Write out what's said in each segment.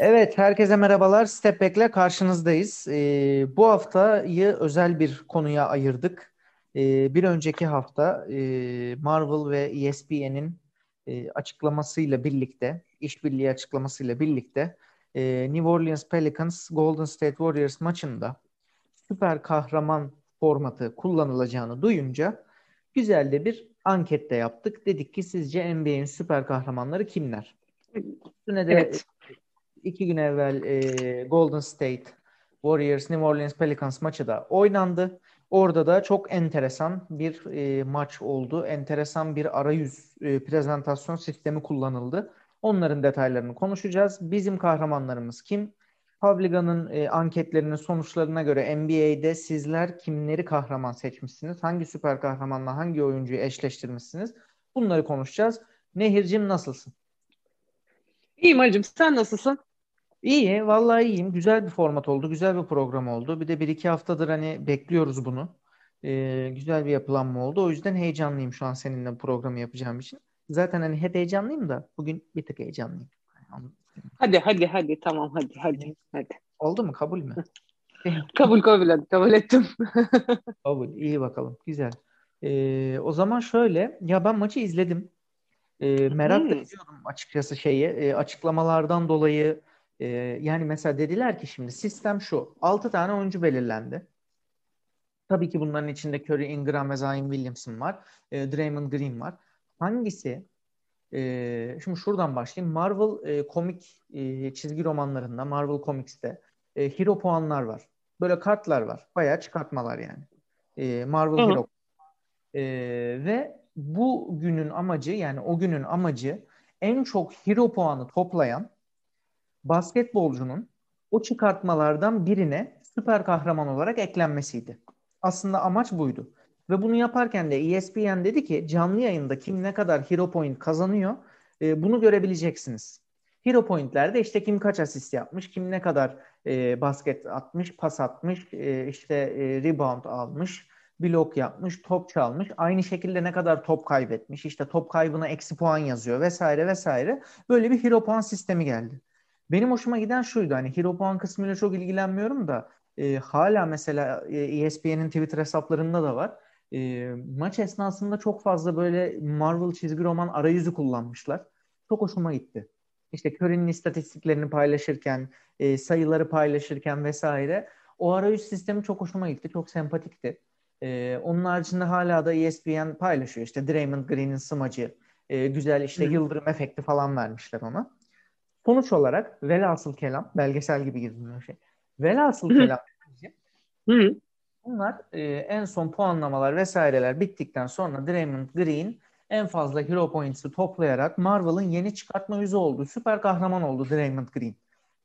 Evet, herkese merhabalar. Step Back'le karşınızdayız. Ee, bu haftayı özel bir konuya ayırdık. Ee, bir önceki hafta e, Marvel ve ESPN'in e, açıklamasıyla birlikte, işbirliği açıklamasıyla birlikte e, New Orleans Pelicans Golden State Warriors maçında süper kahraman formatı kullanılacağını duyunca güzel de bir anket de yaptık. Dedik ki sizce NBA'in süper kahramanları kimler? Üstüne de evet iki gün evvel e, Golden State Warriors New Orleans Pelicans maçı da oynandı. Orada da çok enteresan bir e, maç oldu. Enteresan bir arayüz e, prezentasyon sistemi kullanıldı. Onların detaylarını konuşacağız. Bizim kahramanlarımız kim? Publica'nın e, anketlerinin sonuçlarına göre NBA'de sizler kimleri kahraman seçmişsiniz? Hangi süper kahramanla hangi oyuncuyu eşleştirmişsiniz? Bunları konuşacağız. Nehir'cim nasılsın? İyiyim Ali'cim. Sen nasılsın? İyi, vallahi iyiyim. Güzel bir format oldu, güzel bir program oldu. Bir de bir iki haftadır hani bekliyoruz bunu. Ee, güzel bir yapılanma oldu. O yüzden heyecanlıyım şu an seninle programı yapacağım için. Zaten hani hep heyecanlıyım da bugün bir tık heyecanlıyım. Hadi hadi hadi tamam hadi hadi hadi. Oldu mu? Kabul mü? kabul kabul hadi kabul ettim. kabul. İyi bakalım. Güzel. Ee, o zaman şöyle. Ya ben maçı izledim. Ee, merak hmm. açıkçası şeyi. E, açıklamalardan dolayı ee, yani mesela dediler ki şimdi sistem şu. 6 tane oyuncu belirlendi. Tabii ki bunların içinde Curry, Ingram ve Zion Williamson var. E, Draymond Green var. Hangisi e, şimdi şuradan başlayayım. Marvel e, komik e, çizgi romanlarında, Marvel Comics'te e, hero puanlar var. Böyle kartlar var. Bayağı çıkartmalar yani. E, Marvel Hı-hı. Hero. E, ve bu günün amacı yani o günün amacı en çok hero puanı toplayan basketbolcunun o çıkartmalardan birine süper kahraman olarak eklenmesiydi. Aslında amaç buydu. Ve bunu yaparken de ESPN dedi ki canlı yayında kim ne kadar hero point kazanıyor e, bunu görebileceksiniz. Hero pointlerde işte kim kaç asist yapmış, kim ne kadar e, basket atmış, pas atmış, e, işte e, rebound almış, blok yapmış, top çalmış. Aynı şekilde ne kadar top kaybetmiş, işte top kaybına eksi puan yazıyor vesaire vesaire. Böyle bir hero puan sistemi geldi. Benim hoşuma giden şuydu hani Hero Puan kısmıyla çok ilgilenmiyorum da e, hala mesela e, ESPN'in Twitter hesaplarında da var. E, maç esnasında çok fazla böyle Marvel çizgi roman arayüzü kullanmışlar. Çok hoşuma gitti. İşte Curry'nin istatistiklerini paylaşırken, e, sayıları paylaşırken vesaire o arayüz sistemi çok hoşuma gitti. Çok sempatikti. E, onun haricinde hala da ESPN paylaşıyor. İşte Draymond Green'in smacı, e, güzel işte yıldırım efekti falan vermişler ona. Sonuç olarak velhasıl kelam, belgesel gibi girdim şey. Velhasıl kelam bunlar e, en son puanlamalar vesaireler bittikten sonra Draymond Green en fazla hero points'ı toplayarak Marvel'ın yeni çıkartma yüzü oldu. Süper kahraman oldu Draymond Green.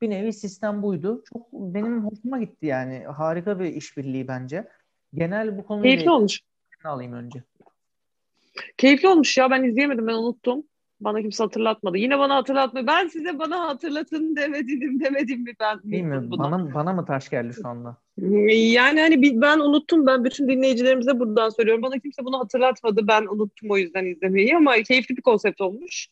Bir nevi sistem buydu. Çok benim hoşuma gitti yani. Harika bir işbirliği bence. Genel bu konuyla Keyifli olmuş. alayım önce. Keyifli olmuş ya ben izleyemedim ben unuttum. Bana kimse hatırlatmadı. Yine bana hatırlatma. Ben size bana hatırlatın demedim demedim mi ben? Değil mi? Bunu. Bana, bana mı taş geldi şu anda? Yani hani ben unuttum. Ben bütün dinleyicilerimize buradan söylüyorum. Bana kimse bunu hatırlatmadı. Ben unuttum o yüzden izlemeyi ama keyifli bir konsept olmuş.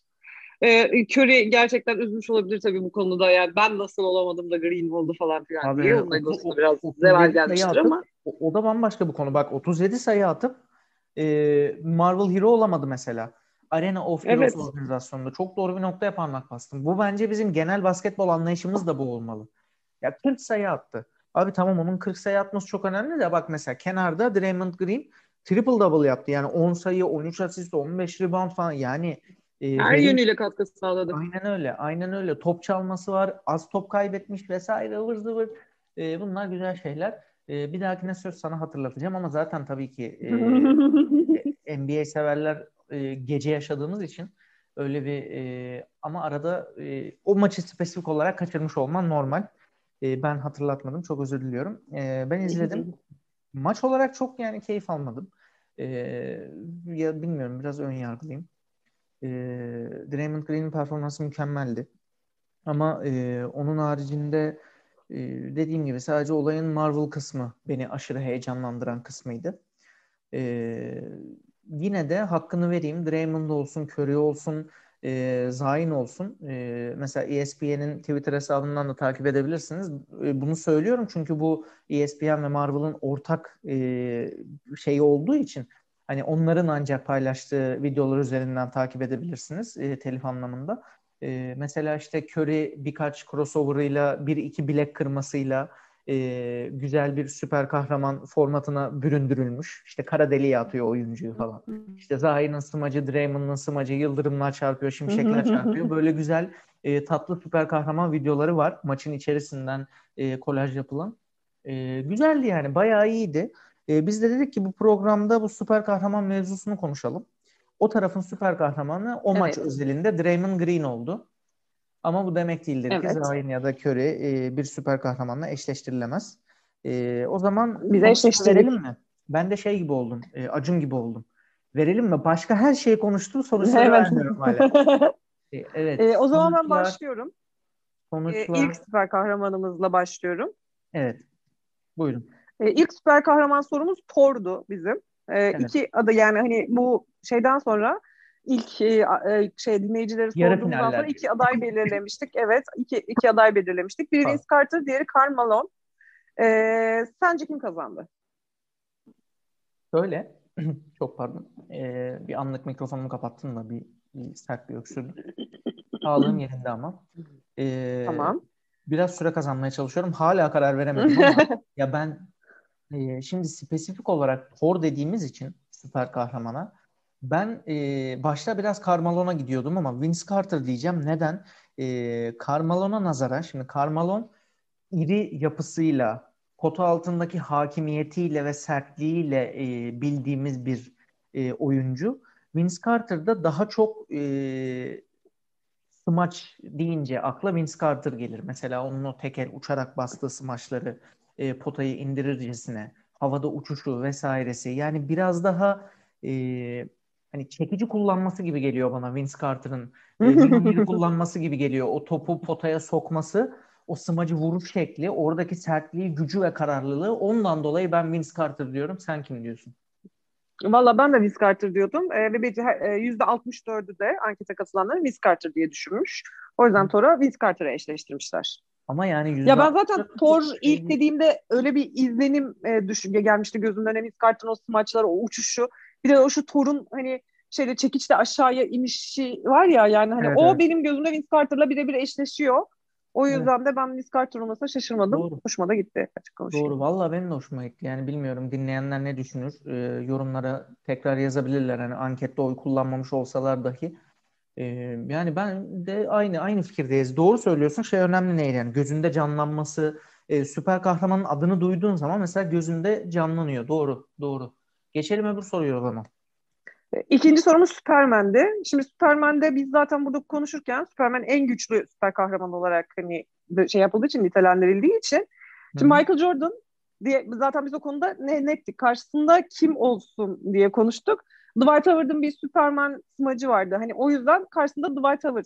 Ee, Curry gerçekten üzmüş olabilir tabii bu konuda. Yani ben nasıl olamadım da Green oldu falan filan Abi, diye. Onun egosuna biraz zeval gelmiştir ama. O, o da bambaşka bir konu. Bak 37 sayı atıp e, Marvel Hero olamadı mesela. Arena of Heroes evet. organizasyonunda çok doğru bir noktaya parmak bastım. Bu bence bizim genel basketbol anlayışımız da bu olmalı. Ya 40 sayı attı. Abi tamam onun 40 sayı atması çok önemli de bak mesela kenarda Draymond Green triple double yaptı. Yani 10 sayı, 13 asist, 15 rebound falan. Yani e, her benim, yönüyle katkı sağladı. Aynen öyle. Aynen öyle. Top çalması var. Az top kaybetmiş vesaire ıvır zıvır. E, bunlar güzel şeyler. E, bir dahakine söz sana hatırlatacağım ama zaten tabii ki e, NBA severler e, gece yaşadığımız için öyle bir e, ama arada e, o maçı spesifik olarak kaçırmış olman normal. E, ben hatırlatmadım. Çok özür diliyorum. E, ben izledim. Maç olarak çok yani keyif almadım. E, ya bilmiyorum biraz ön yargılıyım. E, Draymond Green'in performansı mükemmeldi. Ama e, onun haricinde e, dediğim gibi sadece olayın Marvel kısmı beni aşırı heyecanlandıran kısmıydı. E, yine de hakkını vereyim. Draymond olsun, Curry olsun, e, Zayn olsun. E, mesela ESPN'in Twitter hesabından da takip edebilirsiniz. E, bunu söylüyorum çünkü bu ESPN ve Marvel'ın ortak e, şeyi olduğu için hani onların ancak paylaştığı videolar üzerinden takip edebilirsiniz e, telif anlamında. E, mesela işte Curry birkaç crossover'ıyla bir iki bilek kırmasıyla e, güzel bir süper kahraman formatına büründürülmüş. İşte kara deliğe atıyor oyuncuyu falan. İşte Zahir'in sımacı, Draymond'ın sımacı yıldırımlar çarpıyor, şimşekler çarpıyor. Böyle güzel e, tatlı süper kahraman videoları var. Maçın içerisinden e, kolaj yapılan. E, güzeldi yani. Bayağı iyiydi. E, biz de dedik ki bu programda bu süper kahraman mevzusunu konuşalım. O tarafın süper kahramanı o evet. maç özelinde Draymond Green oldu. Ama bu demek değildir evet. ki Zayn ya da Curry e, bir süper kahramanla eşleştirilemez. E, o zaman bize eşleştirelim mi? Ben de şey gibi oldum. E, Acun gibi oldum. Verelim mi? Başka her şeyi konuştum. Sonuçları evet. vermiyorum hala. e, evet. E, o zaman sonuçlar, ben başlıyorum. Sonuçlar... E, ilk süper kahramanımızla başlıyorum. Evet. Buyurun. E, ilk süper kahraman sorumuz Thor'du bizim. E, evet. İki adı yani hani bu şeyden sonra ilk e, e, şey dinleyicileri sorduğumuzdan sonra iki aday belirlemiştik. Evet, iki, iki aday belirlemiştik. Biri Vince Carter, diğeri Karl Malone. Ee, sence kim kazandı? Böyle. Çok pardon. Ee, bir anlık mikrofonumu kapattım da bir, bir sert bir öksürdüm. Sağlığım yerinde ama. Ee, tamam. Biraz süre kazanmaya çalışıyorum. Hala karar veremedim ama ya ben e, şimdi spesifik olarak Thor dediğimiz için süper kahramana ben e, başta biraz Carmelone'a gidiyordum ama Vince Carter diyeceğim. Neden? E, Carmelone'a nazara, şimdi Carmelone iri yapısıyla, potu altındaki hakimiyetiyle ve sertliğiyle e, bildiğimiz bir e, oyuncu. Vince Carter'da daha çok e, smaç deyince akla Vince Carter gelir. Mesela onun o teker uçarak bastığı smaçları, e, potayı indirircesine, havada uçuşu vesairesi. Yani biraz daha e, hani çekici kullanması gibi geliyor bana Vince Carter'ın. E, kullanması gibi geliyor. O topu potaya sokması, o smacı vuruş şekli, oradaki sertliği, gücü ve kararlılığı ondan dolayı ben Vince Carter diyorum. Sen kim diyorsun? Valla ben de Vince Carter diyordum. E, ve %64'ü de ankete katılanların Vince Carter diye düşünmüş. O yüzden Thor'a Vince Carter'a eşleştirmişler. Ama yani Ya ben zaten Thor ilk dediğimde öyle bir izlenim e, düşünce gelmişti gözümden. Vince Carter'ın o smaçları, o uçuşu. Bir de o şu Thor'un hani şeyde çekiçle aşağıya inişi var ya yani hani evet, o evet. benim gözümde Vince Carter'la birebir eşleşiyor. O yüzden evet. de ben Vince Carter olmasına şaşırmadım. Doğru. Hoşuma da gitti açık konuşayım. Doğru. Valla benim de hoşuma gitti. Yani bilmiyorum dinleyenler ne düşünür? Ee, yorumlara tekrar yazabilirler. Hani ankette oy kullanmamış olsalar dahi. Ee, yani ben de aynı aynı fikirdeyiz. Doğru söylüyorsun. Şey önemli neydi yani gözünde canlanması, e, süper kahramanın adını duyduğun zaman mesela gözünde canlanıyor. Doğru, doğru. Geçelim öbür soruya o zaman. İkinci sorumuz Superman'di. Şimdi Superman'de biz zaten burada konuşurken Superman en güçlü süper kahraman olarak hani şey yapıldığı için nitelendirildiği için şimdi Hı. Michael Jordan diye zaten biz o konuda ne nettik. Karşısında kim olsun diye konuştuk. Dwight Howard'ın bir Superman smacı vardı. Hani o yüzden karşısında Dwight Howard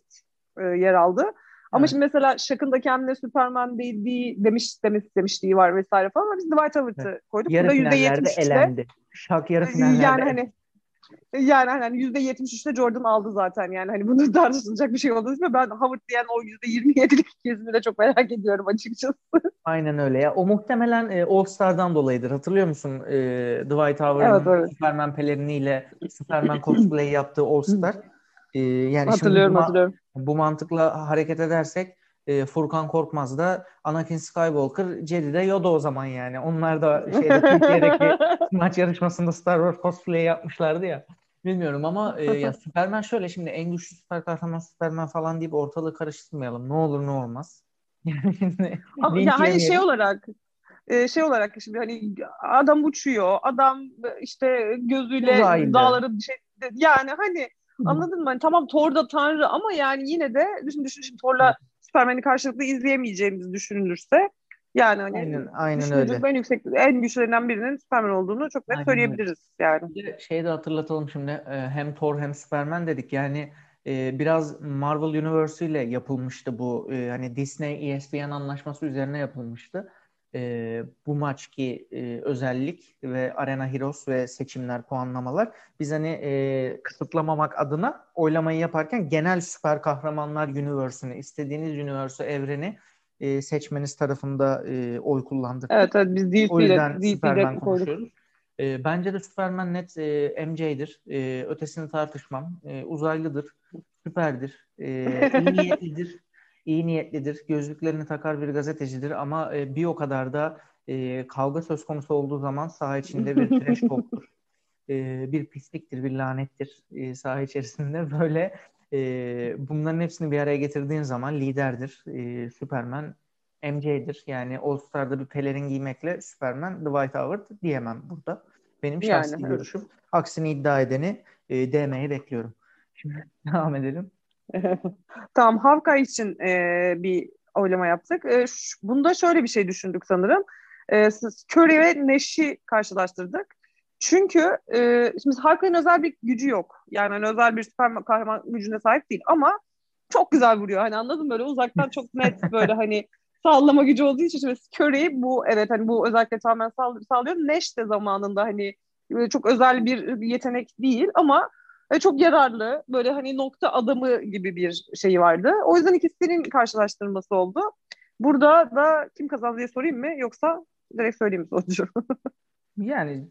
e, yer aldı. Ama evet. şimdi mesela Shaq'ın da kendine Superman dediği demiş demiş demişliği var vesaire falan ama biz Dwight Howard'ı evet. koyduk. Yarı Bu da finallerde elendi. Shaq yarı finallerde. Yani hani yani hani yüzde yetmiş üçte Jordan aldı zaten yani hani bunu tartışılacak bir şey olduğu için ben Howard diyen o yüzde yirmi yedilik kesimi de çok merak ediyorum açıkçası. Aynen öyle ya. O muhtemelen e, All Star'dan dolayıdır. Hatırlıyor musun? E, Dwight Howard'ın evet, evet. Superman peleriniyle Superman cosplay yaptığı All Star. E, yani hatırlıyorum şimdi bu, hatırlıyorum. Bu mantıkla hareket edersek e, Furkan Korkmaz da Anakin Skywalker, Jedi de Yoda o zaman yani. Onlar da şeyde Türkiye'deki maç yarışmasında Star Wars cosplay yapmışlardı ya. Bilmiyorum ama e, ya Superman şöyle şimdi en güçlü süper kahraman Superman falan deyip ortalığı karıştırmayalım. Ne olur ne olmaz. ama ya hani şey olarak e, şey olarak şimdi hani adam uçuyor, adam işte gözüyle dağları şey, yani hani anladın mı? Hani tamam Thor da tanrı ama yani yine de düşün düşün şimdi Thor'la Superman'i karşılıklı izleyemeyeceğimiz düşünülürse yani hani aynen, aynen öyle. en yüksek en güçlerinden birinin Superman olduğunu çok net aynen söyleyebiliriz öyle. yani. Bir şeyi de hatırlatalım şimdi e, hem Thor hem Superman dedik yani e, biraz Marvel Universe ile yapılmıştı bu e, hani Disney ESPN anlaşması üzerine yapılmıştı. E, bu maçki e, özellik ve Arena Heroes ve seçimler, puanlamalar biz hani e, kısıtlamamak adına oylamayı yaparken genel süper kahramanlar universe'ünü, istediğiniz universe evreni e, seçmeniz tarafında e, oy kullandık. Evet, evet biz DC'de, o yüzden DC'de Superman konuşuyoruz. E, bence de Superman net e, MJ'dir. E, ötesini tartışmam. E, uzaylıdır, süperdir, e, iyi niyetlidir iyi niyetlidir, gözlüklerini takar bir gazetecidir ama e, bir o kadar da e, kavga söz konusu olduğu zaman saha içinde bir trash talk'tur. E, bir pisliktir, bir lanettir e, saha içerisinde. Böyle e, bunların hepsini bir araya getirdiğin zaman liderdir. E, Superman MJ'dir. Yani All Star'da bir pelerin giymekle Superman The White Howard diyemem burada. Benim şahsi yani, görüşüm. Evet. Aksini iddia edeni e, DM'ye bekliyorum. Şimdi devam edelim. tamam Havkay için e, bir oylama yaptık. E, ş- bunda şöyle bir şey düşündük sanırım. E, Curry ve Nash'i karşılaştırdık. Çünkü e, şimdi Havkay'ın özel bir gücü yok. Yani hani özel bir süper kahraman gücüne sahip değil ama çok güzel vuruyor. Hani anladın mı? Böyle uzaktan çok net böyle hani sallama gücü olduğu için şimdi Curry bu evet hani bu özellikle tamamen sağlıyor. Nash de zamanında hani çok özel bir yetenek değil ama ve çok yararlı böyle hani nokta adamı gibi bir şey vardı. O yüzden ikisinin karşılaştırması oldu. Burada da kim kazandı diye sorayım mı yoksa direkt söyleyeyim mi sonucu? yani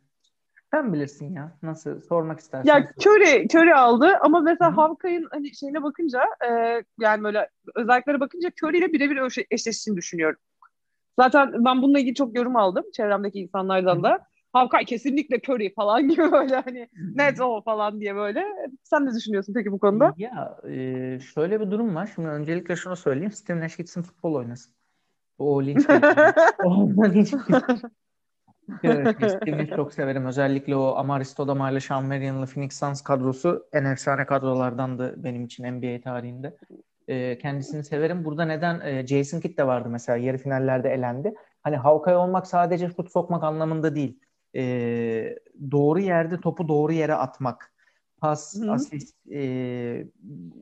sen bilirsin ya. Nasıl sormak istersen. Ya Curry, Curry aldı ama mesela Havkay'ın hani şeyine bakınca e, yani böyle özelliklere bakınca Curry ile birebir eşleştiğini düşünüyorum. Zaten ben bununla ilgili çok yorum aldım çevremdeki insanlardan da. Havkay kesinlikle Curry falan gibi böyle hani net o falan diye böyle. Sen ne düşünüyorsun peki bu konuda? Ya e, şöyle bir durum var. Şimdi öncelikle şunu söyleyeyim. Steve Nash gitsin futbol oynasın. O linç O linç Evet, Steve'i çok severim. Özellikle o Amaris Stoudemire ile Sean Marion'lı Phoenix Suns kadrosu en efsane kadrolardandı benim için NBA tarihinde. E, kendisini severim. Burada neden e, Jason Kidd de vardı mesela yarı finallerde elendi. Hani Hawkeye olmak sadece şut sokmak anlamında değil e, doğru yerde topu doğru yere atmak, pas, Hı. asist e,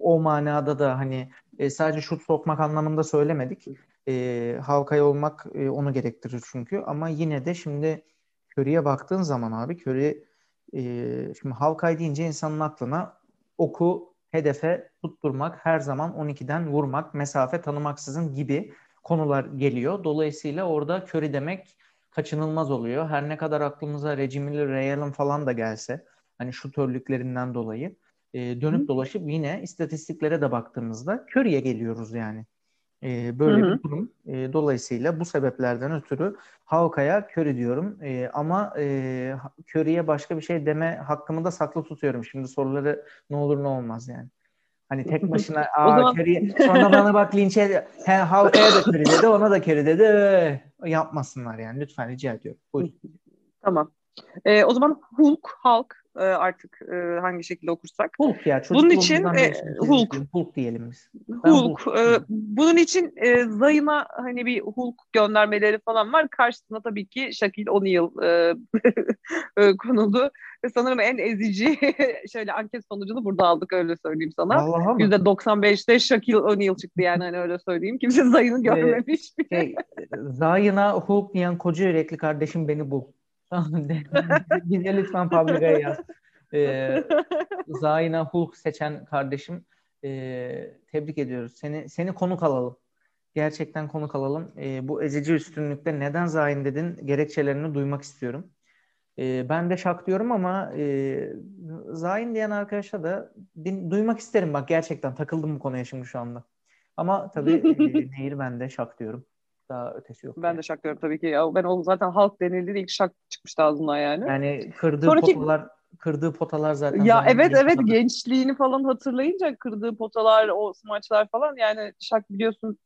o manada da hani e, sadece şut sokmak anlamında söylemedik. E, Havkay olmak e, onu gerektirir çünkü ama yine de şimdi Curry'e baktığın zaman abi Curry e, şimdi Havkay deyince insanın aklına oku hedefe tutturmak, her zaman 12'den vurmak, mesafe tanımaksızın gibi konular geliyor. Dolayısıyla orada Curry demek kaçınılmaz oluyor. Her ne kadar aklımıza Regimili Real'ın falan da gelse hani şutörlüklerinden dolayı e, dönüp Hı. dolaşıp yine istatistiklere de baktığımızda Curry'e geliyoruz yani. E, böyle Hı-hı. bir durum. E, dolayısıyla bu sebeplerden ötürü Hawkeye'a Curry diyorum. E, ama e, Curry'e başka bir şey deme hakkımı da saklı tutuyorum. Şimdi soruları ne olur ne olmaz yani. Hani tek başına aa zaman... Curry sonra bana bak linçe he, Hawkeye'a da Curry dedi ona da Curry dedi yapmasınlar yani. Lütfen rica ediyorum. Buyurun. Tamam. Ee, o zaman Hulk, Hulk e, artık e, hangi şekilde okursak. Hulk ya. Bunun için e, Hulk. Hulk diyelim biz. Ben Hulk. Hulk. E, bunun için e, Zayın'a hani bir Hulk göndermeleri falan var. Karşısına tabii ki Shaquille O'Neal e, e, konuldu. Ve sanırım en ezici şöyle anket sonucunu burada aldık öyle söyleyeyim sana. %95'te Shaquille O'Neal çıktı yani hani öyle söyleyeyim. Kimse Zayın'ı görmemiş. Şey, Zayın'a Hulk diyen koca yürekli kardeşim beni bul. Bize lütfen fabrikaya yaz. Ee, Zayna Hulk seçen kardeşim e, tebrik ediyoruz. Seni seni konuk alalım. Gerçekten konuk alalım. E, bu ezici üstünlükte neden Zayn dedin gerekçelerini duymak istiyorum. E, ben de şak diyorum ama e, Zayn diyen arkadaşa da din, duymak isterim. Bak gerçekten takıldım bu konuya şimdi şu anda. Ama tabii e, Nehir ben de şak diyorum. Daha ötesi yok. Ben yani. de şak diyorum tabii ki. Ya ben o zaten halk denildiğinde ilk şak çıkmıştı ağzından yani. Yani kırdığı Sonraki... potalar kırdığı potalar zaten. Ya evet evet potalar. gençliğini falan hatırlayınca kırdığı potalar, o smaçlar falan yani şak biliyorsun.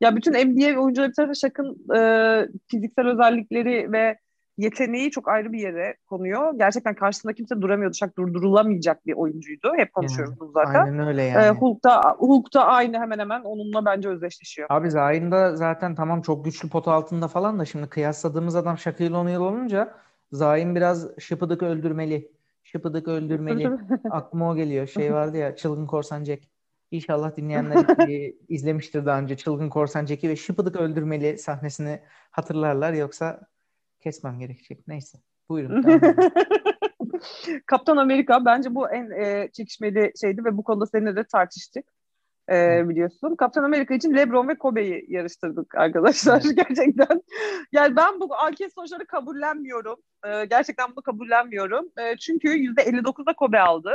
Ya bütün NBA oyuncuları bir tarafa şakın e, fiziksel özellikleri ve yeteneği çok ayrı bir yere konuyor. Gerçekten karşısında kimse duramıyordu. Şak durdurulamayacak bir oyuncuydu. Hep konuşuyoruz yani, zaten. Aynen öyle yani. Ee, Hulk'ta, Hulk'ta aynı hemen hemen onunla bence özdeşleşiyor. Abi Zayn'da zaten tamam çok güçlü pot altında falan da şimdi kıyasladığımız adam Shaquille O'Neal olunca Zayn biraz şıpıdık öldürmeli. Şıpıdık öldürmeli. Aklıma o geliyor. Şey vardı ya Çılgın Korsan Jack İnşallah dinleyenler izlemiştir daha önce Çılgın Korsan Jack'i ve Şıpıdık öldürmeli sahnesini hatırlarlar yoksa kesmem gerekecek. Neyse. Buyurun. Kaptan Amerika bence bu en e, çekişmeli şeydi ve bu konuda seninle de tartıştık. E, biliyorsun. Kaptan Amerika için LeBron ve Kobe'yi yarıştırdık arkadaşlar evet. gerçekten. Yani ben bu anket sonuçları kabullenmiyorum. E, gerçekten bunu kabullenmiyorum. E, çünkü %59'da Kobe aldı.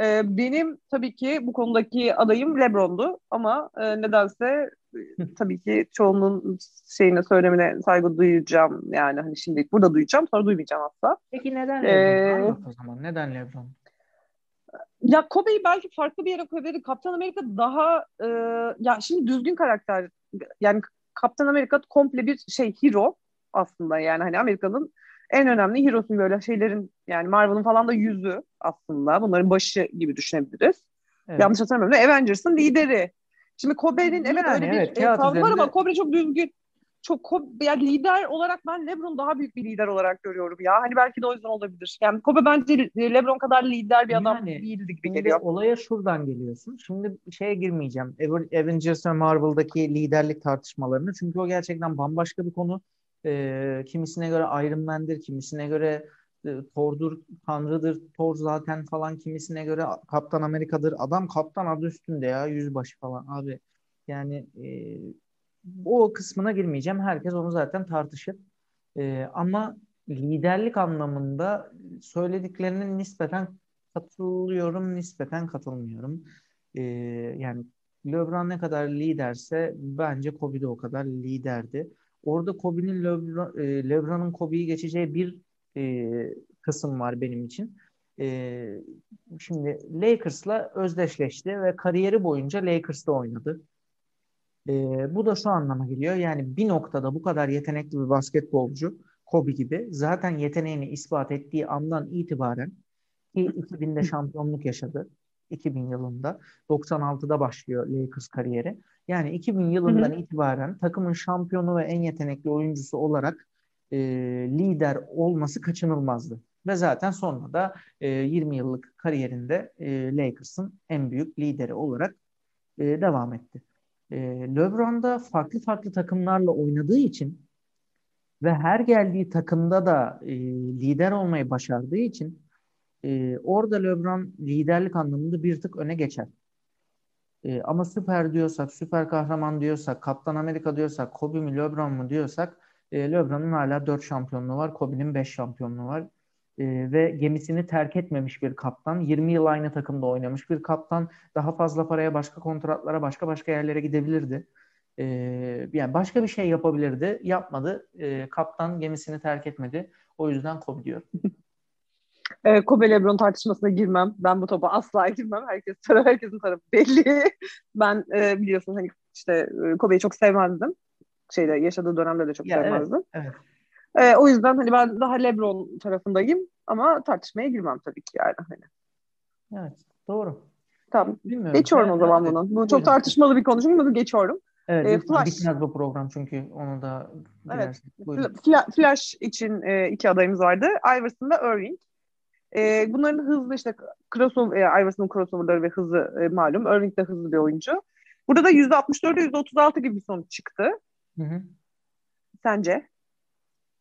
E, benim tabii ki bu konudaki adayım LeBron'du ama e, nedense tabii ki çoğunun şeyine söylemine saygı duyacağım yani hani şimdi burada duyacağım sonra duymayacağım asla. Peki neden LeBron? Ee, o zaman neden LeBron? Ya Kobe'yi belki farklı bir yere koyabilirim. Kaptan Amerika daha e, ya şimdi düzgün karakter yani Kaptan Amerika komple bir şey hero aslında yani hani Amerika'nın en önemli hero'su böyle şeylerin yani Marvel'ın falan da yüzü aslında. Bunların başı gibi düşünebiliriz. Evet. Yanlış hatırlamıyorum. Avengers'ın lideri. Şimdi Kobe'nin evet yani, öyle evet, bir e, tavrı var ama Kobe çok düzgün. Çok Kobe, yani lider olarak ben LeBron daha büyük bir lider olarak görüyorum ya. Hani belki de o yüzden olabilir. Yani Kobe bence LeBron kadar lider bir adam yani, değildi gibi geliyor. Olaya şuradan geliyorsun. Şimdi şeye girmeyeceğim. Avengers ve Marvel'daki liderlik tartışmalarını. Çünkü o gerçekten bambaşka bir konu. E, kimisine göre Iron Man'dir, kimisine göre e, Thor'dur, Tanrı'dır, Thor zaten falan kimisine göre Kaptan Amerika'dır. Adam kaptan adı üstünde ya, yüzbaşı falan abi. Yani e, o kısmına girmeyeceğim. Herkes onu zaten tartışır. E, ama liderlik anlamında söylediklerinin nispeten katılıyorum, nispeten katılmıyorum. E, yani LeBron ne kadar liderse bence Kobe de o kadar liderdi. Orada Kobe'nin Lebron, e, LeBron'un Kobe'yi geçeceği bir e, kısım var benim için. E, şimdi Lakers'la özdeşleşti ve kariyeri boyunca Lakers'ta oynadı. E, bu da şu anlama geliyor. Yani bir noktada bu kadar yetenekli bir basketbolcu Kobe gibi zaten yeteneğini ispat ettiği andan itibaren ki 2000'de şampiyonluk yaşadı. 2000 yılında 96'da başlıyor Lakers kariyeri. Yani 2000 yılından hı hı. itibaren takımın şampiyonu ve en yetenekli oyuncusu olarak e, lider olması kaçınılmazdı. Ve zaten sonra da e, 20 yıllık kariyerinde e, Lakers'ın en büyük lideri olarak e, devam etti. E, LeBron da farklı farklı takımlarla oynadığı için ve her geldiği takımda da e, lider olmayı başardığı için e, orada LeBron liderlik anlamında bir tık öne geçer. E, ama süper diyorsak, süper kahraman diyorsak, Kaptan Amerika diyorsak, Kobe mi LeBron mu diyorsak e, LeBron'un hala 4 şampiyonluğu var, Kobe'nin 5 şampiyonluğu var. E, ve gemisini terk etmemiş bir kaptan. 20 yıl aynı takımda oynamış bir kaptan. Daha fazla paraya, başka kontratlara, başka başka yerlere gidebilirdi. E, yani başka bir şey yapabilirdi. Yapmadı. E, kaptan gemisini terk etmedi. O yüzden Kobe diyorum. E, Kobe Lebron tartışmasına girmem. Ben bu topa asla girmem. Herkes tarafı, herkesin tarafı belli. ben e, biliyorsun hani işte e, Kobe'yi çok sevmezdim. Şeyde yaşadığı dönemde de çok ya, sevmezdim. Evet, evet. E, o yüzden hani ben daha Lebron tarafındayım ama tartışmaya girmem tabii ki yani hani. Evet, doğru. Tamam. Bilmiyorum. Geçiyorum yani, o zaman evet. bunu. Bu çok tartışmalı bir konu çünkü bunu geçiyorum. Evet, e, Flash. bitmez bu program çünkü onu da Evet. Flash için e, iki adayımız vardı. Iverson ve Irving. E, bunların hızlı işte crossover, e, Iverson'un crossoverları ve hızı e, malum. Irving de hızlı bir oyuncu. Burada da %64'e %36 gibi bir sonuç çıktı. Hı hı. Sence?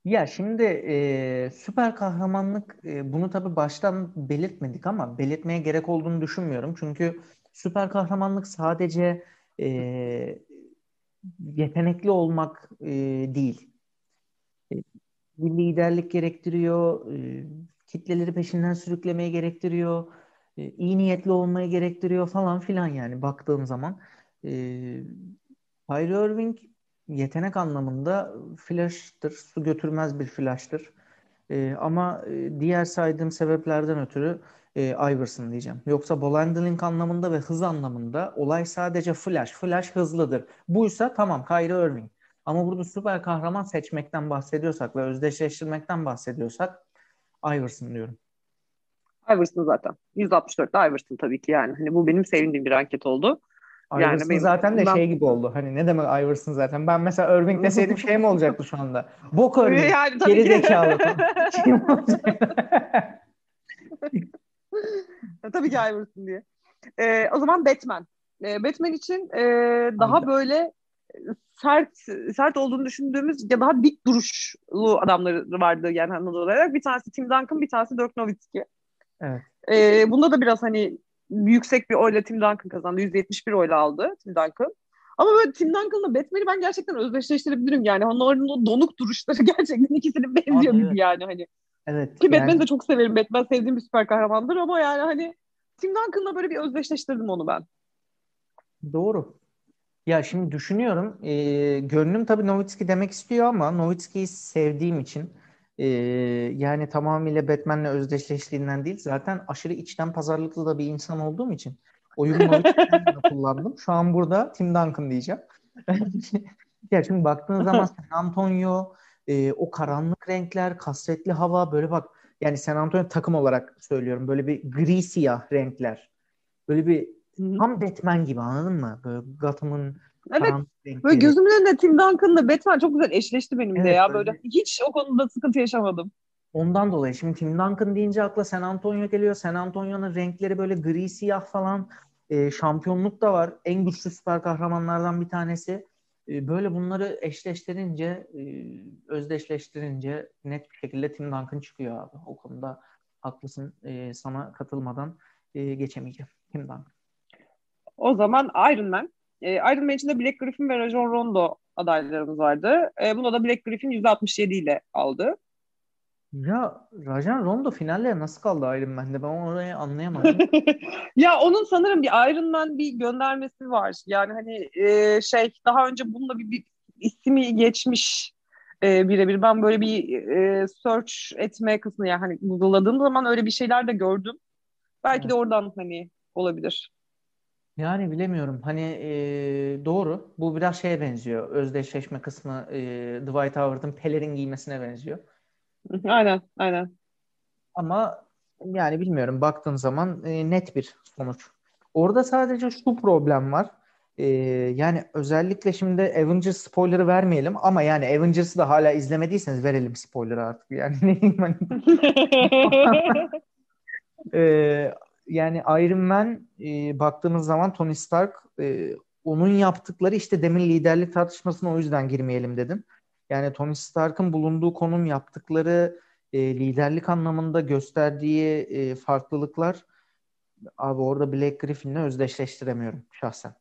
Ya şimdi e, süper kahramanlık e, bunu tabii baştan belirtmedik ama belirtmeye gerek olduğunu düşünmüyorum. Çünkü süper kahramanlık sadece e, yetenekli olmak e, değil. E, bir liderlik gerektiriyor, e, kitleleri peşinden sürüklemeye gerektiriyor. E, iyi niyetli olmayı gerektiriyor falan filan yani baktığım zaman. E, Kyrie Irving yetenek anlamında flash'tır. Su götürmez bir flash'tır. E, ama e, diğer saydığım sebeplerden ötürü e, Iverson diyeceğim. Yoksa ball handling anlamında ve hız anlamında olay sadece flash. Flash hızlıdır. Buysa tamam Kyrie Irving. Ama burada süper kahraman seçmekten bahsediyorsak ve özdeşleştirmekten bahsediyorsak Iverson diyorum. Iverson zaten. 164'te Iverson tabii ki yani. Hani bu benim sevindiğim bir anket oldu. Iverson yani benim, zaten de ben... şey gibi oldu. Hani ne demek Iverson zaten? Ben mesela Irving deseydim şey mi olacaktı şu anda? Bok Irving. Yani, tabii Geri zekalı. şey tabii ki Iverson diye. Ee, o zaman Batman. e, Batman için e, daha Aynen. böyle sert sert olduğunu düşündüğümüz ya daha dik duruşlu adamları vardı yani anladığım olarak. Bir tanesi Tim Duncan, bir tanesi Dirk Nowitzki. Evet. E, bunda da biraz hani yüksek bir oyla Tim Duncan kazandı. 171 oyla aldı Tim Duncan. Ama böyle Tim Duncan'la Batman'i ben gerçekten özdeşleştirebilirim yani. Onların o donuk duruşları gerçekten ikisinin benziyor gibi yani hani. Evet. Ki yani... Batman'i de çok severim. Batman sevdiğim bir süper kahramandır ama yani hani Tim Duncan'la böyle bir özdeşleştirdim onu ben. Doğru. Ya şimdi düşünüyorum. E, gönlüm tabii Nowitzki demek istiyor ama Nowitzki'yi sevdiğim için e, yani tamamıyla Batman'le özdeşleştiğinden değil. Zaten aşırı içten pazarlıklı da bir insan olduğum için Nowitzki'den kullandım. Şu an burada Tim Duncan diyeceğim. ya şimdi baktığın zaman San Antonio e, o karanlık renkler, kasvetli hava böyle bak yani San Antonio takım olarak söylüyorum. Böyle bir gri siyah renkler. Böyle bir Tam Batman gibi anladın mı? Böyle Gotham'ın Evet. Böyle gözümün önünde Tim Duncan'la Batman çok güzel eşleşti benim evet, de ya. Böyle öyle. hiç o konuda sıkıntı yaşamadım. Ondan dolayı şimdi Tim Duncan deyince akla San Antonio geliyor. San Antonio'nun renkleri böyle gri siyah falan. E, şampiyonluk da var. En güçlü süper kahramanlardan bir tanesi. E, böyle bunları eşleştirince, e, özdeşleştirince net bir şekilde Tim Duncan çıkıyor abi. O konuda haklısın. E, sana katılmadan e, geçemeyeceğim. Tim Duncan. O zaman Iron Man. E, Iron Man içinde Black Griffin ve Rajon Rondo adaylarımız vardı. E, bunda da Black Griffin %67 ile aldı. Ya Rajan Rondo finallere nasıl kaldı Iron Man'de? Ben orayı anlayamadım. ya onun sanırım bir Iron Man bir göndermesi var. Yani hani e, şey daha önce bununla bir, bir ismi geçmiş e, birebir. Ben böyle bir e, search etme kısmı yani hani Google'ladığım zaman öyle bir şeyler de gördüm. Belki evet. de oradan hani olabilir. Yani bilemiyorum. Hani e, doğru. Bu biraz şeye benziyor. Özdeşleşme kısmı e, Dwight Howard'ın pelerin giymesine benziyor. Aynen, aynen. Ama yani bilmiyorum. Baktığın zaman e, net bir sonuç. Orada sadece şu problem var. E, yani özellikle şimdi Avengers spoiler'ı vermeyelim ama yani Avengers'ı da hala izlemediyseniz verelim spoiler'ı artık. Yani ne diyeyim hani. e, yani Iron Man e, baktığımız zaman Tony Stark e, onun yaptıkları işte demin liderlik tartışmasına o yüzden girmeyelim dedim. Yani Tony Stark'ın bulunduğu konum yaptıkları e, liderlik anlamında gösterdiği e, farklılıklar abi orada Black Griffin'le özdeşleştiremiyorum şahsen.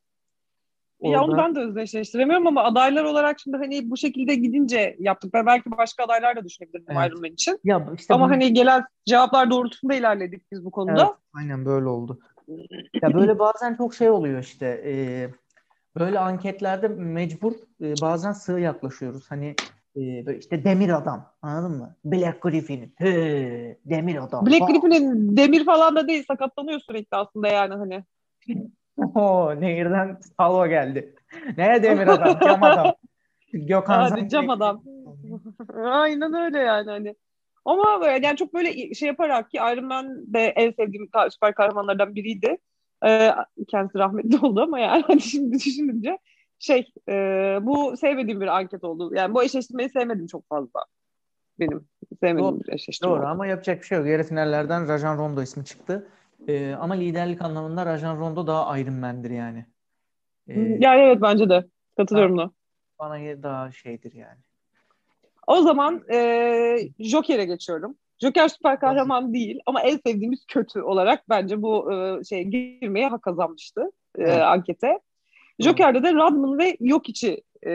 Orada... Ya onu ben de özdeşleştiremiyorum ama adaylar olarak şimdi hani bu şekilde gidince yaptık. Ben belki başka adaylar da düşünebilirim evet. Iron Man için. Ya işte ama bunu... hani gelen cevaplar doğrultusunda ilerledik biz bu konuda. Evet, aynen böyle oldu. Ya böyle bazen çok şey oluyor işte. E, böyle anketlerde mecbur e, bazen sığ yaklaşıyoruz. Hani e, böyle işte demir adam anladın mı? Black Griffin. He, demir adam. Black Griffin'in demir falan da değil sakatlanıyor sürekli aslında yani hani. Oo, nehirden salva geldi. Ne demir adam, cam adam. Gökhan Hadi cam adam. Aynen öyle yani hani. Ama yani çok böyle şey yaparak ki Iron Man de en sevdiğim süper kahramanlardan biriydi. Ee, kendisi rahmetli oldu ama yani hani şimdi düşününce şey e, bu sevmediğim bir anket oldu. Yani bu eşleştirmeyi sevmedim çok fazla. Benim sevmediğim doğru, bir eşleştirme. Doğru oldu. ama yapacak bir şey yok. Yarı finallerden Rajan Rondo ismi çıktı. Ee, ama liderlik anlamında Rajan Rondo daha Iron Man'dir yani. Ee, yani evet bence de. Katılıyorum da. Bana daha şeydir yani. O zaman e, Joker'e geçiyorum. Joker süper kahraman değil ama en sevdiğimiz kötü olarak bence bu e, şey girmeye hak kazanmıştı e, evet. ankete. Joker'de de Rodman ve Jokic'i e,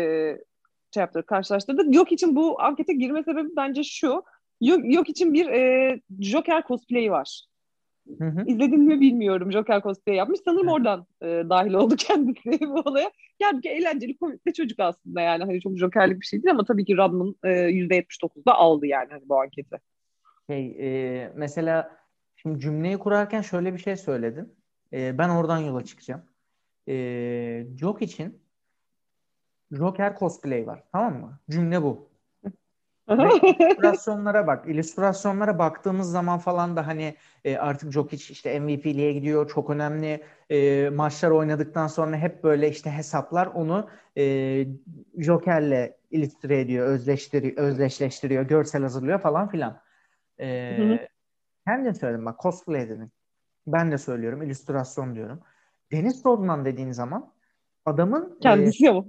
şey yaptı, karşılaştırdık. Yok için bu ankete girme sebebi bence şu. Yok, yok için bir e, Joker cosplay'i var. Hı hı. İzledin mi bilmiyorum. Joker cosplay yapmış. Sanırım evet. oradan e, dahil oldu kendisi bu olaya. Yani eğlenceli, komik bir çocuk aslında yani. Hani çok Joker'lik bir şey değil ama tabii ki Rodman e, %79'da aldı yani hani bu anketi. Şey, e, mesela şimdi cümleyi kurarken şöyle bir şey söyledin. E, ben oradan yola çıkacağım. E, Joke için Joker cosplay var. Tamam mı? Cümle bu. İllüstrasyonlara bak. İllüstrasyonlara baktığımız zaman falan da hani e, artık Jokic işte MVP'liğe gidiyor. Çok önemli e, maçlar oynadıktan sonra hep böyle işte hesaplar onu e, Joker'le illüstre ediyor, özleştiriyor, özdeşleştiriyor, görsel hazırlıyor falan filan. E, Kendin söyledim bak cosplay dedim. Ben de söylüyorum illüstrasyon diyorum. Dennis Rodman dediğin zaman adamın kendisi e,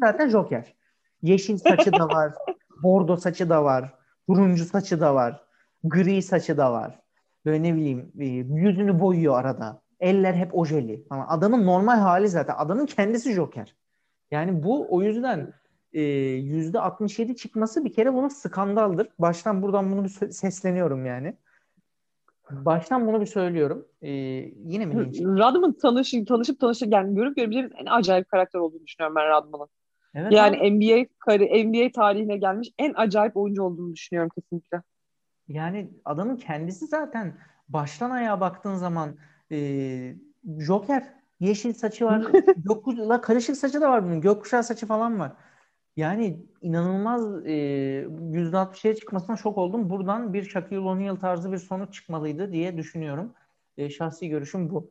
zaten Joker. Yeşil saçı da var, bordo saçı da var, turuncu saçı da var, gri saçı da var. Böyle ne bileyim e, yüzünü boyuyor arada. Eller hep ojeli. Ama adamın normal hali zaten. Adamın kendisi Joker. Yani bu o yüzden e, yüzde 67 çıkması bir kere bunun skandaldır. Baştan buradan bunu bir sesleniyorum yani. Baştan bunu bir söylüyorum. Ee, yine mi? Radman tanış, tanışıp tanışıp yani görüp görebileceğimiz en acayip karakter olduğunu düşünüyorum ben Radman'ın. Evet, yani abi. NBA NBA tarihine gelmiş en acayip oyuncu olduğunu düşünüyorum kesinlikle. Yani adamın kendisi zaten baştan ayağa baktığın zaman e, Joker yeşil saçı var. Gökkuşağı karışık saçı da var bunun. Gökkuşağı saçı falan var. Yani inanılmaz e, %60'ya çıkmasına şok oldum. Buradan bir Shaquille O'Neal tarzı bir sonuç çıkmalıydı diye düşünüyorum. E, şahsi görüşüm bu.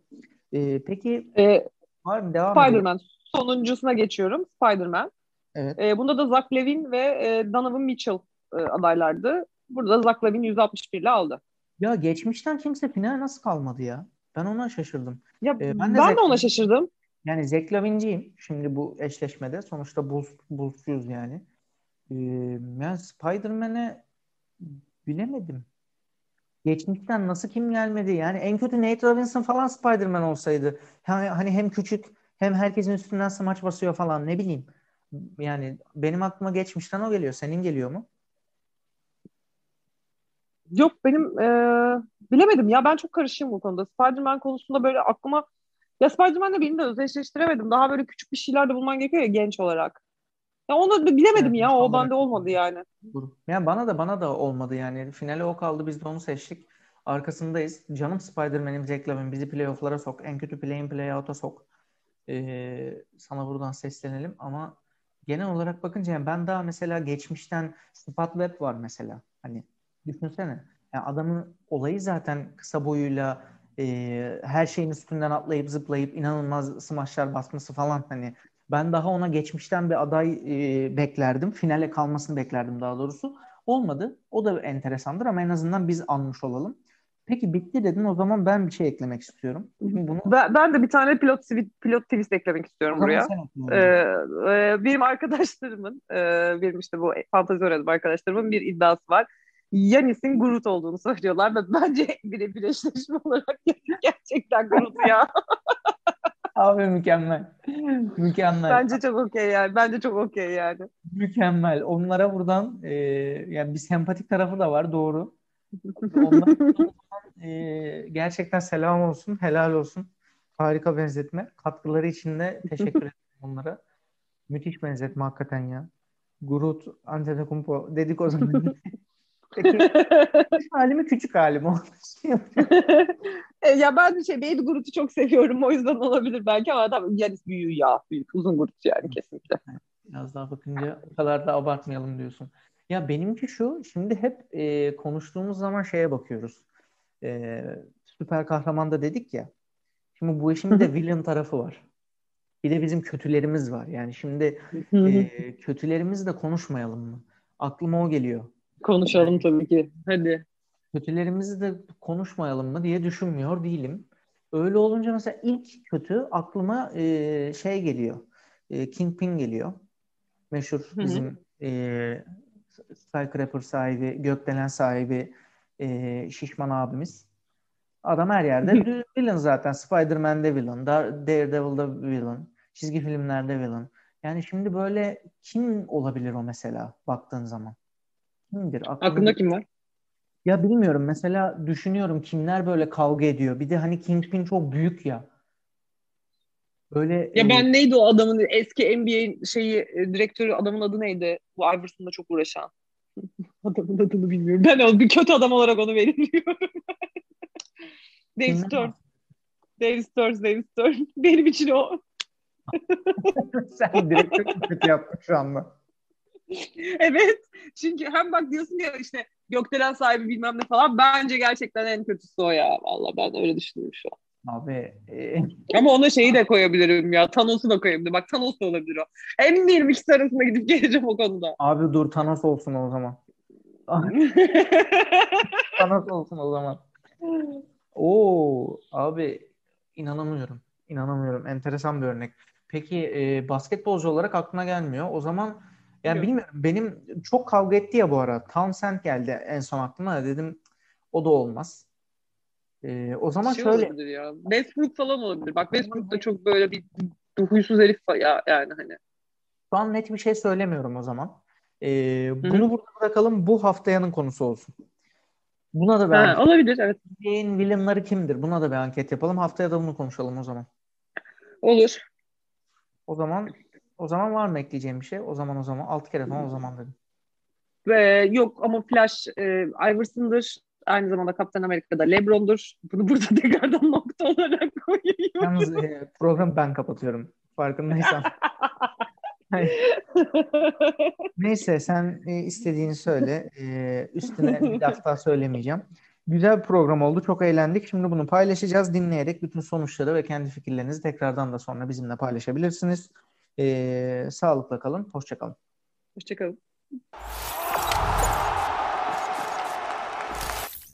E, peki e, var mı? Devam Spider-Man. Edelim. Sonuncusuna geçiyorum. Spider-Man. Evet. E, bunda da Zach Levine ve e, Donovan Mitchell e, adaylardı. Burada da Zach Levine 161 ile aldı. Ya geçmişten kimse final nasıl kalmadı ya? Ben ona şaşırdım. Ya ee, ben de, ben de ona şaşırdım. Yani Zach Lavine'ciyim şimdi bu eşleşmede. Sonuçta Bulls, Bulls'cuyuz yani. Ee, yani Spider-Man'e bilemedim. Geçmişten nasıl kim gelmedi? Yani en kötü Nate Robinson falan Spider-Man olsaydı. Yani hani hem küçük hem herkesin üstünden smaç basıyor falan ne bileyim. Yani benim aklıma geçmişten o geliyor. Senin geliyor mu? Yok benim e, bilemedim ya ben çok karışığım bu konuda. Spider-Man konusunda böyle aklıma ya Spider-Man'le beni de özdeşleştiremedim. Daha böyle küçük bir şeyler de bulman gerekiyor ya genç olarak. Ya onu da bilemedim evet, ya. O bende olmadı yani. Yani bana da bana da olmadı yani. Finale o kaldı. Biz de onu seçtik. Arkasındayız. Canım Spider-Man'im Jack Lavin. Bizi playoff'lara sok. En kötü play-in play-out'a sok. Ee, sana buradan seslenelim ama genel olarak bakınca yani ben daha mesela geçmişten Spot Web var mesela. Hani düşünsene. Yani adamın olayı zaten kısa boyuyla e, her şeyin üstünden atlayıp zıplayıp inanılmaz smaçlar basması falan hani ben daha ona geçmişten bir aday e, beklerdim. Finale kalmasını beklerdim daha doğrusu. Olmadı. O da enteresandır ama en azından biz almış olalım. Peki bitti dedin. O zaman ben bir şey eklemek istiyorum. Şimdi bunu... ben, ben de bir tane pilot pilot twist eklemek istiyorum buraya. Ee, e, benim arkadaşlarımın, e, benim işte bu fantezi öğrendim arkadaşlarımın bir iddiası var. Yanis'in Groot olduğunu söylüyorlar ve bence birebir eşleşme olarak gerçekten Groot ya. Abi mükemmel. Mükemmel. Bence çok okey yani. Bence çok okey yani. Mükemmel. Onlara buradan e, yani bir sempatik tarafı da var doğru. Onlara e, gerçekten selam olsun, helal olsun. Harika benzetme. Katkıları için de teşekkür ederim onlara. Müthiş benzetme hakikaten ya. Groot, Antetokounmpo dedik o zaman. Peki küçük halimi küçük halim oldu. E, ya ben bir şey Baby Groot'u çok seviyorum o yüzden olabilir belki ama adam yani büyüğü ya büyük uzun Groot yani kesinlikle. Biraz daha bakınca o kadar da abartmayalım diyorsun. Ya benimki şu şimdi hep e, konuştuğumuz zaman şeye bakıyoruz. E, süper kahraman da dedik ya. Şimdi bu işin bir de villain tarafı var. Bir de bizim kötülerimiz var. Yani şimdi e, kötülerimizi de konuşmayalım mı? Aklıma o geliyor. Konuşalım tabii ki. Hadi. Kötülerimizi de konuşmayalım mı diye düşünmüyor değilim. Öyle olunca mesela ilk kötü aklıma e, şey geliyor. E, Kingpin geliyor. Meşhur bizim e, Skycrapper sahibi, Gökdelen sahibi e, Şişman abimiz. Adam her yerde villain zaten. Spider-Man'de villain, Daredevil'da villain, çizgi filmlerde villain. Yani şimdi böyle kim olabilir o mesela baktığın zaman? Kimdir? Aklında, Aklında kim var? Ya bilmiyorum. Mesela düşünüyorum kimler böyle kavga ediyor. Bir de hani Kingpin çok büyük ya. Böyle Ya ben e, neydi o adamın eski NBA şeyi e, direktörü adamın adı neydi? Bu Iverson'da çok uğraşan. adamın adını bilmiyorum. Ben o bir kötü adam olarak onu belirliyorum. Dave Stern. Dave Stern, Dave Stern. Benim için o. Sen direktör kötü yaptın şu anda. evet. Çünkü hem bak diyorsun ya işte gökdelen sahibi bilmem ne falan. Bence gerçekten en kötüsü o ya. Valla ben öyle düşünüyorum şu an. Abi. E... Ama ona şeyi de koyabilirim ya. Thanos'u da koyabilirim. Bak Thanos da olabilir o. Emin değilim ikisi arasında gidip geleceğim o konuda. Abi dur Thanos olsun o zaman. Thanos olsun o zaman. Oo abi inanamıyorum. İnanamıyorum. Enteresan bir örnek. Peki e, basketbolcu olarak aklına gelmiyor. O zaman yani Yok. bilmiyorum. Benim çok kavga etti ya bu ara. Townsend geldi en son aklıma. Dedim o da olmaz. E, o zaman şey şöyle. ya. Westbrook falan olabilir. Bak Westbrook da çok böyle bir huysuz herif ya yani hani. Şu an net bir şey söylemiyorum o zaman. E, bunu burada bırakalım. Bu haftayanın konusu olsun. Buna da bir ha, anket. olabilir evet. NBA'in villainları kimdir? Buna da bir anket yapalım. Haftaya da bunu konuşalım o zaman. Olur. O zaman o zaman var mı ekleyeceğim bir şey? O zaman o zaman altı kere falan o zaman dedim. Ve yok ama Flash e, Iverson'dır. Aynı zamanda Kaptan Amerika'da LeBron'dur. Bunu burada tekrardan nokta olarak koyuyorum. Yalnız e, program ben kapatıyorum. Farkındaysan. Neyse sen e, istediğini söyle. E, üstüne bir laf daha söylemeyeceğim. Güzel bir program oldu. Çok eğlendik. Şimdi bunu paylaşacağız. Dinleyerek bütün sonuçları ve kendi fikirlerinizi tekrardan da sonra bizimle paylaşabilirsiniz. E, sağlıkla kalın. Hoşçakalın. Hoşçakalın.